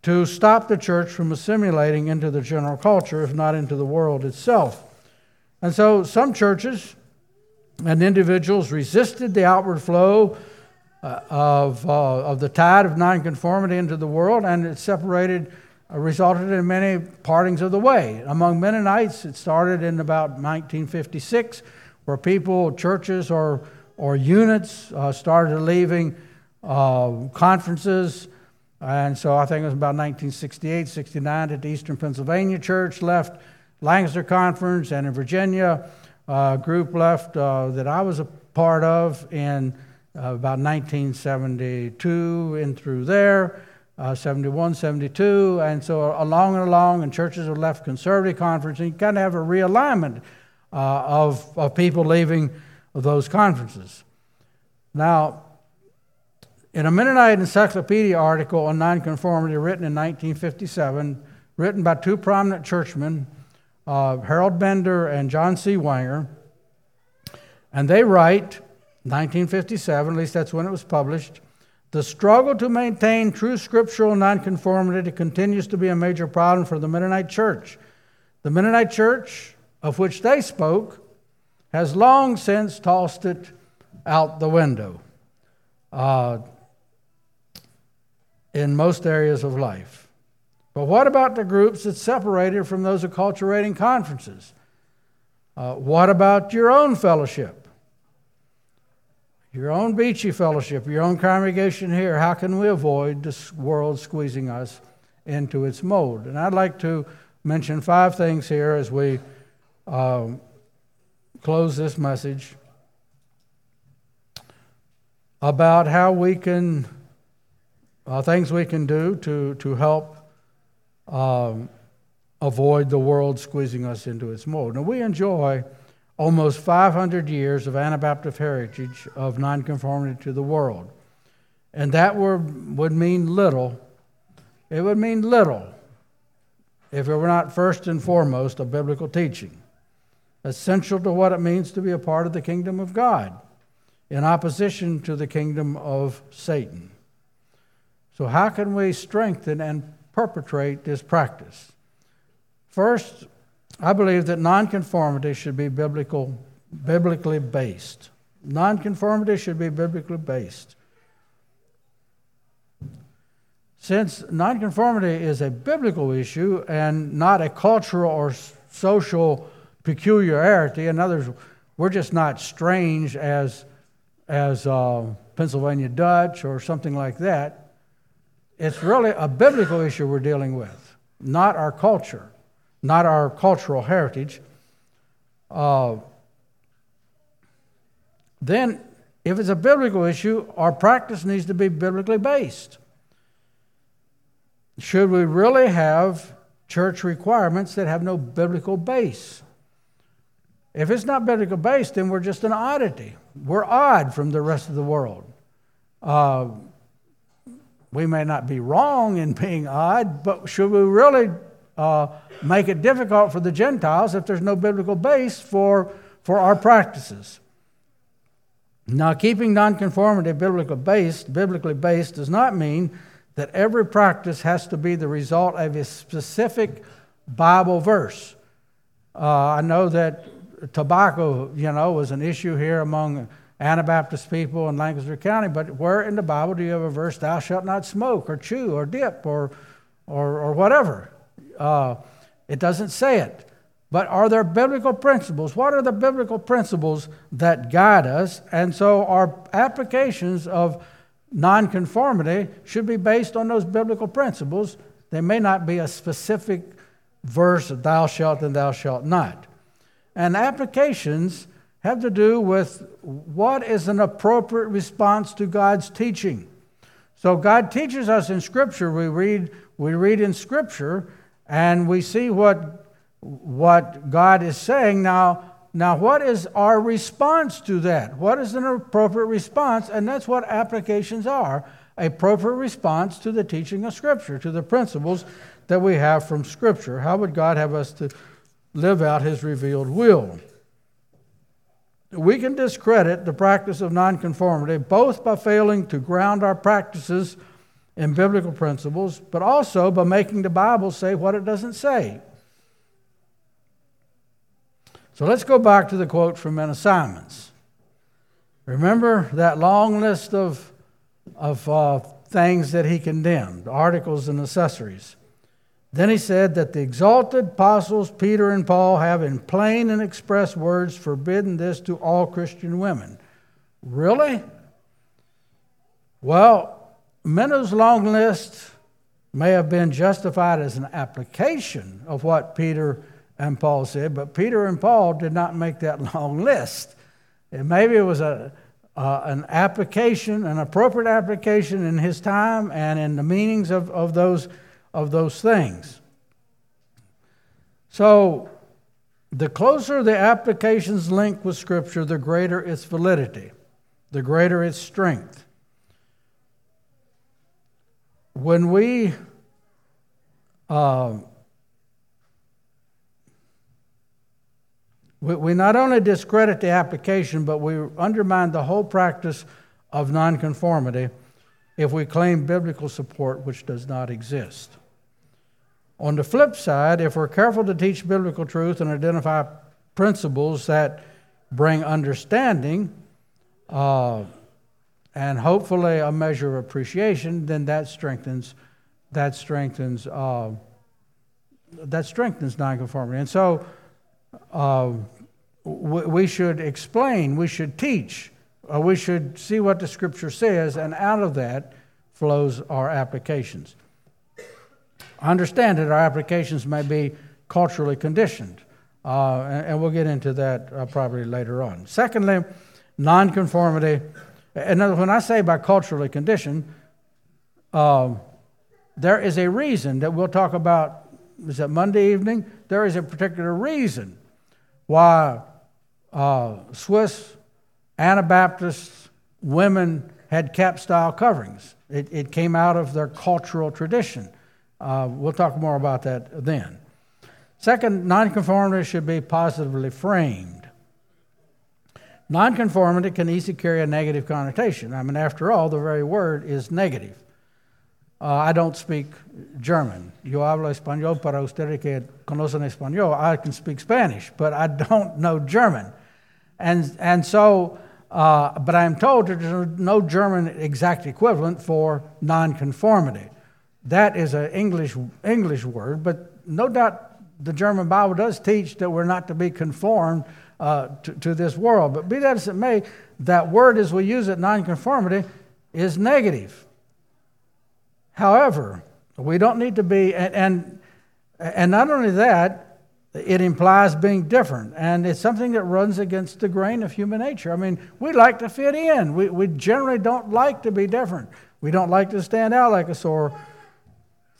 to stop the church from assimilating into the general culture, if not into the world itself. And so some churches and individuals resisted the outward flow uh, of, uh, of the tide of nonconformity into the world, and it separated resulted in many partings of the way. Among Mennonites, it started in about 1956, where people, churches, or, or units uh, started leaving uh, conferences. And so I think it was about 1968, 69 that the Eastern Pennsylvania Church left Lancaster Conference, and in Virginia, a group left uh, that I was a part of in uh, about 1972 in through there uh, 71, 72, and so along and along, and churches have left conservative Conference, And you kind of have a realignment uh, of, of people leaving those conferences. Now, in a Mennonite Encyclopedia article on nonconformity written in 1957, written by two prominent churchmen, uh, Harold Bender and John C. Wenger, and they write, 1957, at least that's when it was published, the struggle to maintain true scriptural nonconformity continues to be a major problem for the Mennonite church. The Mennonite church, of which they spoke, has long since tossed it out the window uh, in most areas of life. But what about the groups that separated from those acculturating conferences? Uh, what about your own fellowship? your own Beachy fellowship, your own congregation here, how can we avoid this world squeezing us into its mold? And I'd like to mention five things here as we um, close this message about how we can, uh, things we can do to, to help um, avoid the world squeezing us into its mold. Now, we enjoy almost 500 years of Anabaptist heritage of nonconformity to the world. And that word would mean little. It would mean little if it were not first and foremost a biblical teaching, essential to what it means to be a part of the kingdom of God, in opposition to the kingdom of Satan. So, how can we strengthen and perpetrate this practice? First, I believe that nonconformity should be biblical, biblically based. Nonconformity should be biblically based. Since nonconformity is a biblical issue and not a cultural or social peculiarity, in other words, we're just not strange as, as uh, Pennsylvania Dutch or something like that. It's really a biblical issue we're dealing with, not our culture not our cultural heritage. Uh, then, if it's a biblical issue, our practice needs to be biblically based. Should we really have church requirements that have no biblical base? If it's not biblical based, then we're just an oddity. We're odd from the rest of the world. Uh, we may not be wrong in being odd, but should we really uh, make it difficult for the Gentiles if there's no biblical base for, for our practices. Now, keeping nonconformity biblically based, biblically based does not mean that every practice has to be the result of a specific Bible verse. Uh, I know that tobacco, you know, was an issue here among Anabaptist people in Lancaster County, but where in the Bible do you have a verse, thou shalt not smoke or chew or dip or, or, or whatever? Uh, it doesn't say it. But are there biblical principles? What are the biblical principles that guide us? And so our applications of nonconformity should be based on those biblical principles. They may not be a specific verse, thou shalt and thou shalt not. And applications have to do with what is an appropriate response to God's teaching. So God teaches us in Scripture. We read, we read in Scripture and we see what, what God is saying. Now, now, what is our response to that? What is an appropriate response? And that's what applications are appropriate response to the teaching of Scripture, to the principles that we have from Scripture. How would God have us to live out His revealed will? We can discredit the practice of nonconformity both by failing to ground our practices in biblical principles, but also by making the Bible say what it doesn't say. So let's go back to the quote from Menno Simons. Remember that long list of, of uh, things that he condemned, articles and accessories. Then he said that the exalted apostles Peter and Paul have in plain and express words forbidden this to all Christian women. Really? Well, Menno's long list may have been justified as an application of what Peter and Paul said, but Peter and Paul did not make that long list. And maybe it was a, uh, an application, an appropriate application in his time and in the meanings of, of, those, of those things. So, the closer the application's link with Scripture, the greater its validity, the greater its strength. When we uh, we, we not only discredit the application, but we undermine the whole practice of nonconformity if we claim biblical support which does not exist. On the flip side, if we're careful to teach biblical truth and identify principles that bring understanding uh, and hopefully a measure of appreciation, then that strengthens that strengthens uh, that strengthens nonconformity. And so uh, we should explain, we should teach, uh, we should see what the Scripture says, and out of that flows our applications. I understand that our applications may be culturally conditioned, uh, and, and, we'll get into that uh, probably later on. Secondly, nonconformity. And when I say by culturally conditioned, um, there is a reason that we'll talk about. Is that Monday evening? There is a particular reason why uh, Swiss Anabaptist women had cap style coverings. It, it, came out of their cultural tradition. Uh, we'll talk more about that then. Second, nonconformity should be positively framed. Nonconformity can easily carry a negative connotation. I mean, after all, the very word is negative. Uh, I don't speak German. Yo hablo español para ustedes que conocen español. I can speak Spanish, but I don't know German. And, and so, uh, but I'm told that there's no German exact equivalent for nonconformity. That is an English, English word, but no doubt the German Bible does teach that we're not to be conformed uh, to, to this world. But be that as it may, that word as we use it, nonconformity, is negative. However, we don't need to be, and, and, and not only that, it implies being different. And it's something that runs against the grain of human nature. I mean, we like to fit in. We, we generally don't like to be different. We don't like to stand out like a sore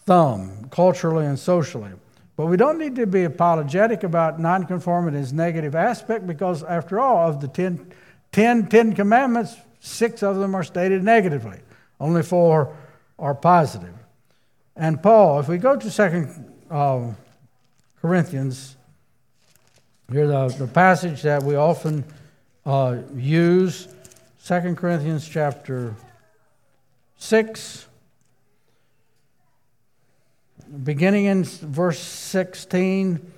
thumb, culturally and socially. But we don't need to be apologetic about nonconformity's negative aspect because, after all, of the ten, ten, ten commandments, six of them are stated negatively. Only four are positive. And Paul, if we go to Second uh, Corinthians, here the, the passage that we often uh, use, Second Corinthians chapter 6, beginning in verse 16.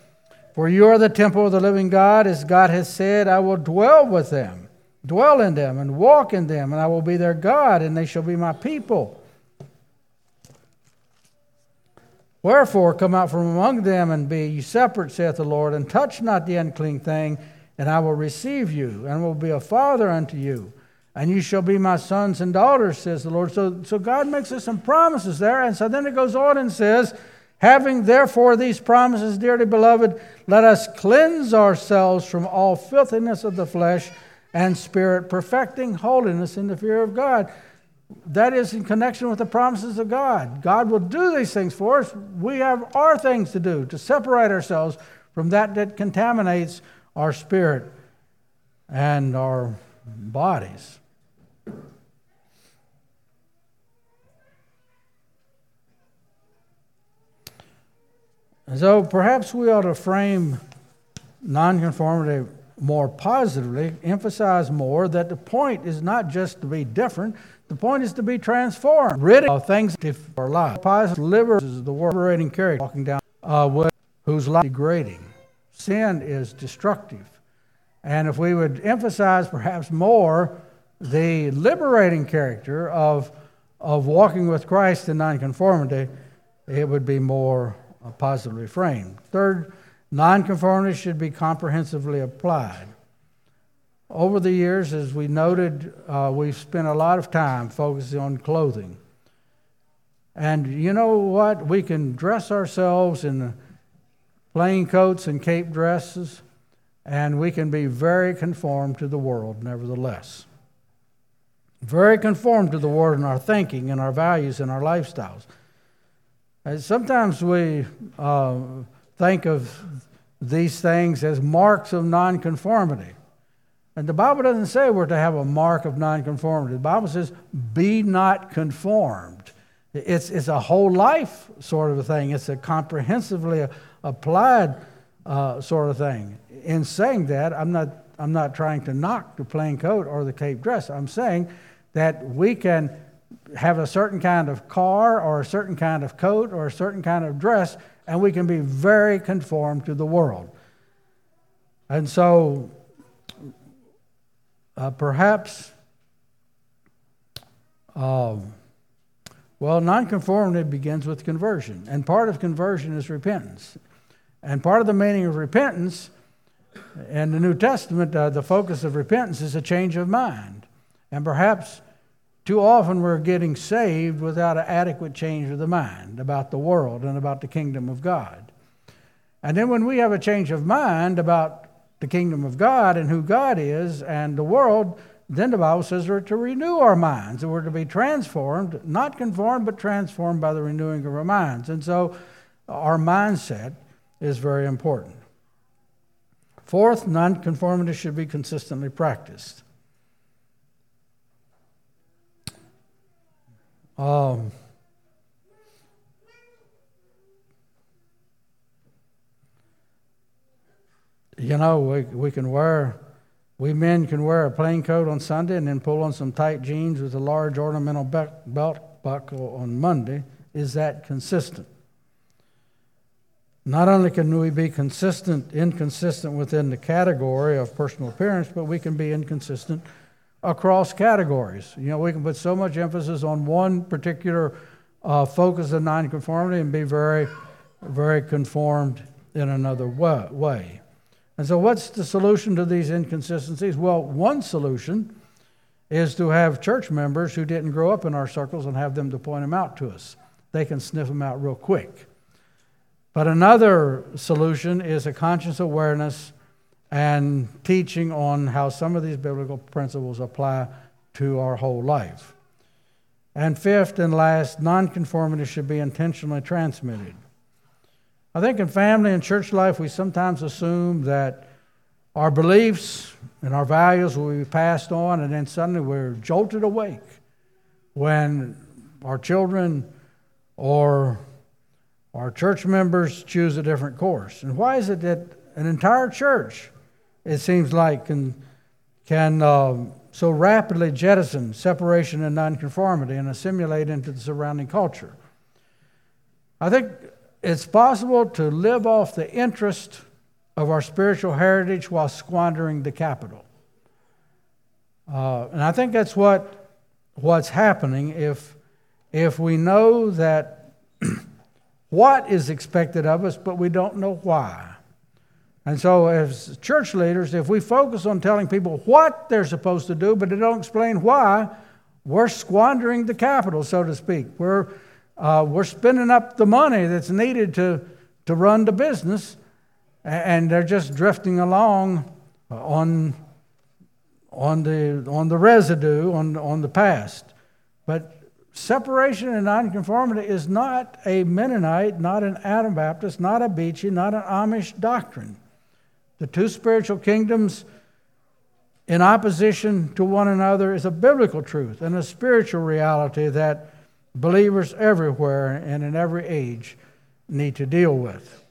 For you are the temple of the living God, as God has said, I will dwell with them, dwell in them, and walk in them, and I will be their God, and they shall be my people. Wherefore, come out from among them and be ye separate, saith the Lord, and touch not the unclean thing, and I will receive you, and will be a father unto you. And you shall be my sons and daughters, says the Lord. So, so God makes us some promises there. And so then it goes on and says, Having therefore these promises, dearly beloved, let us cleanse ourselves from all filthiness of the flesh and spirit, perfecting holiness in the fear of God that is in connection with the promises of God. God will do these things for us. We have our things to do to separate ourselves from that that contaminates our spirit and our bodies. So perhaps we ought to frame nonconformity more positively, emphasize more that the point is not just to be different, the point is to be transformed, rid of things for life. Positive liver is the liberating character walking down with, whose life degrading. Sin is destructive. And if we would emphasize perhaps more the liberating character of, of walking with Christ in nonconformity, it would be more uh, positively framed. Third, nonconformity should be comprehensively applied. Over the years, as we noted, uh, we've spent a lot of time focusing on clothing. And you know what? We can dress ourselves in plain coats and cape dresses, and we can be very conformed to the world, nevertheless. Very conformed to the world in our thinking and our values and our lifestyles. And sometimes we uh, think of these things as marks of nonconformity. And the Bible doesn't say we're to have a mark of nonconformity. The Bible says, be not conformed. It's, it's a whole life sort of a thing, it's a comprehensively applied uh, sort of thing. In saying that, I'm not, I'm not trying to knock the plain coat or the cape dress. I'm saying that we can have a certain kind of car or a certain kind of coat or a certain kind of dress, and we can be very conformed to the world. And so uh, perhaps, um, well, nonconformity begins with conversion, and part of conversion is repentance. And part of the meaning of repentance in the New Testament, uh, the focus of repentance is a change of mind. And perhaps too often we're getting saved without an adequate change of the mind about the world and about the kingdom of God. And then when we have a change of mind about the kingdom of God and who God is and the world, then the Bible says we're to renew our minds, and we're to be transformed, not conformed, but transformed by the renewing of our minds. And so our mindset is very important. Fourth, nonconformity should be consistently practiced. Um, you know, we, we can wear, we men can wear a plain coat on Sunday and then pull on some tight jeans with a large ornamental belt buckle on Monday. Is that consistent? Not only can we be consistent, inconsistent within the category of personal appearance, but we can be inconsistent across categories. You know, we can put so much emphasis on one particular uh, focus of nonconformity and be very, very conformed in another way. And so, what's the solution to these inconsistencies? Well, one solution is to have church members who didn't grow up in our circles and have them to point them out to us. They can sniff them out real quick. But another solution is a conscious awareness and teaching on how some of these biblical principles apply to our whole life. And fifth and last, nonconformity should be intentionally transmitted. I think in family and church life, we sometimes assume that our beliefs and our values will be passed on, and then suddenly we're jolted awake when our children or our church members choose a different course. And why is it that an entire church, it seems like, can, can uh, so rapidly jettison separation and nonconformity and assimilate into the surrounding culture? I think it's possible to live off the interest of our spiritual heritage while squandering the capital. Uh, and I think that's what, what's happening if, if we know that what is expected of us, but we don't know why. And so, as church leaders, if we focus on telling people what they're supposed to do, but they don't explain why, we're squandering the capital, so to speak. We're uh, we're spending up the money that's needed to, to run the business, and they're just drifting along on, on, the, on the residue, on, on the past. But separation and nonconformity is not a Mennonite, not an Anabaptist, not a Beachy, not an Amish doctrine. The two spiritual kingdoms in opposition to one another is a biblical truth and a spiritual reality that believers everywhere and in every age need to deal with.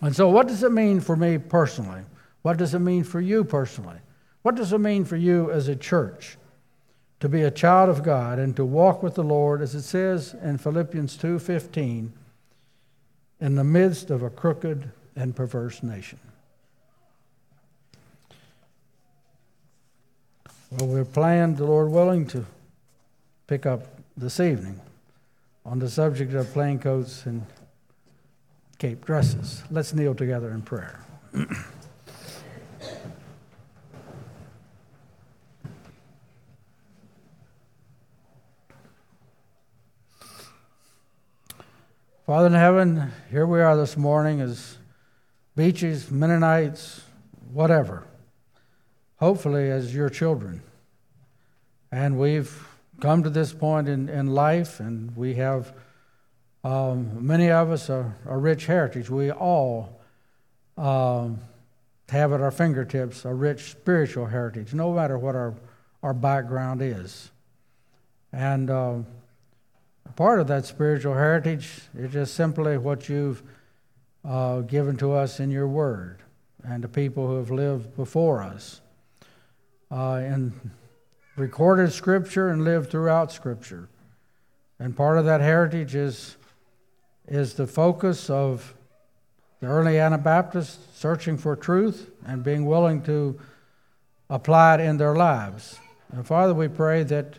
And so, what does it mean for me personally? What does it mean for you personally? What does it mean for you as a church to be a child of God and to walk with the Lord, as it says in Philippians 2:15, in the midst of a crooked and perverse nation? Well, we're planned, the Lord willing, to pick up this evening on the subject of plain coats and cape dresses. Let's kneel together in prayer. Father in heaven, here we are this morning as Beachys, Mennonites, whatever, hopefully as your children. And we've come to this point in, in life, and we have, um, many of us, a, a, rich heritage. We all um, have at our fingertips a rich spiritual heritage, no matter what our, our background is. And uh, part of that spiritual heritage is just simply what you've uh, given to us in your word and to people who have lived before us. Uh, recorded Scripture and lived throughout Scripture. And part of that heritage is, is the focus of the early Anabaptists searching for truth and being willing to apply it in their lives. And Father, we pray that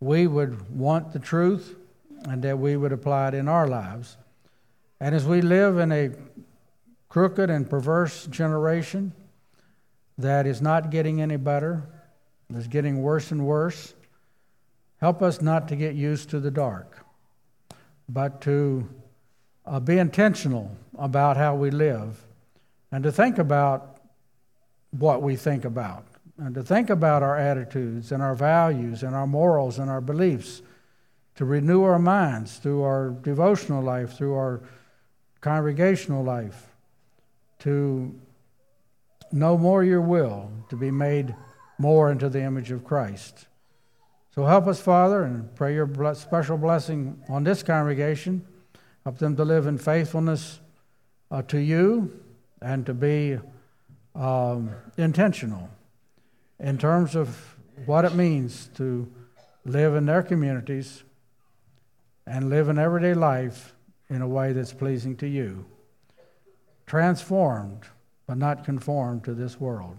we would want the truth and that we would apply it in our lives. And as we live in a crooked and perverse generation that is not getting any better, is getting worse and worse, help us not to get used to the dark, but to uh, be intentional about how we live and to think about what we think about and to think about our attitudes and our values and our morals and our beliefs, to renew our minds through our devotional life, through our congregational life, to know more your will, to be made more into the image of Christ. So help us, Father, and pray your special blessing on this congregation. Help them to live in faithfulness uh, to you and to be um, intentional in terms of what it means to live in their communities and live an everyday life in a way that's pleasing to you. Transformed, but not conformed to this world.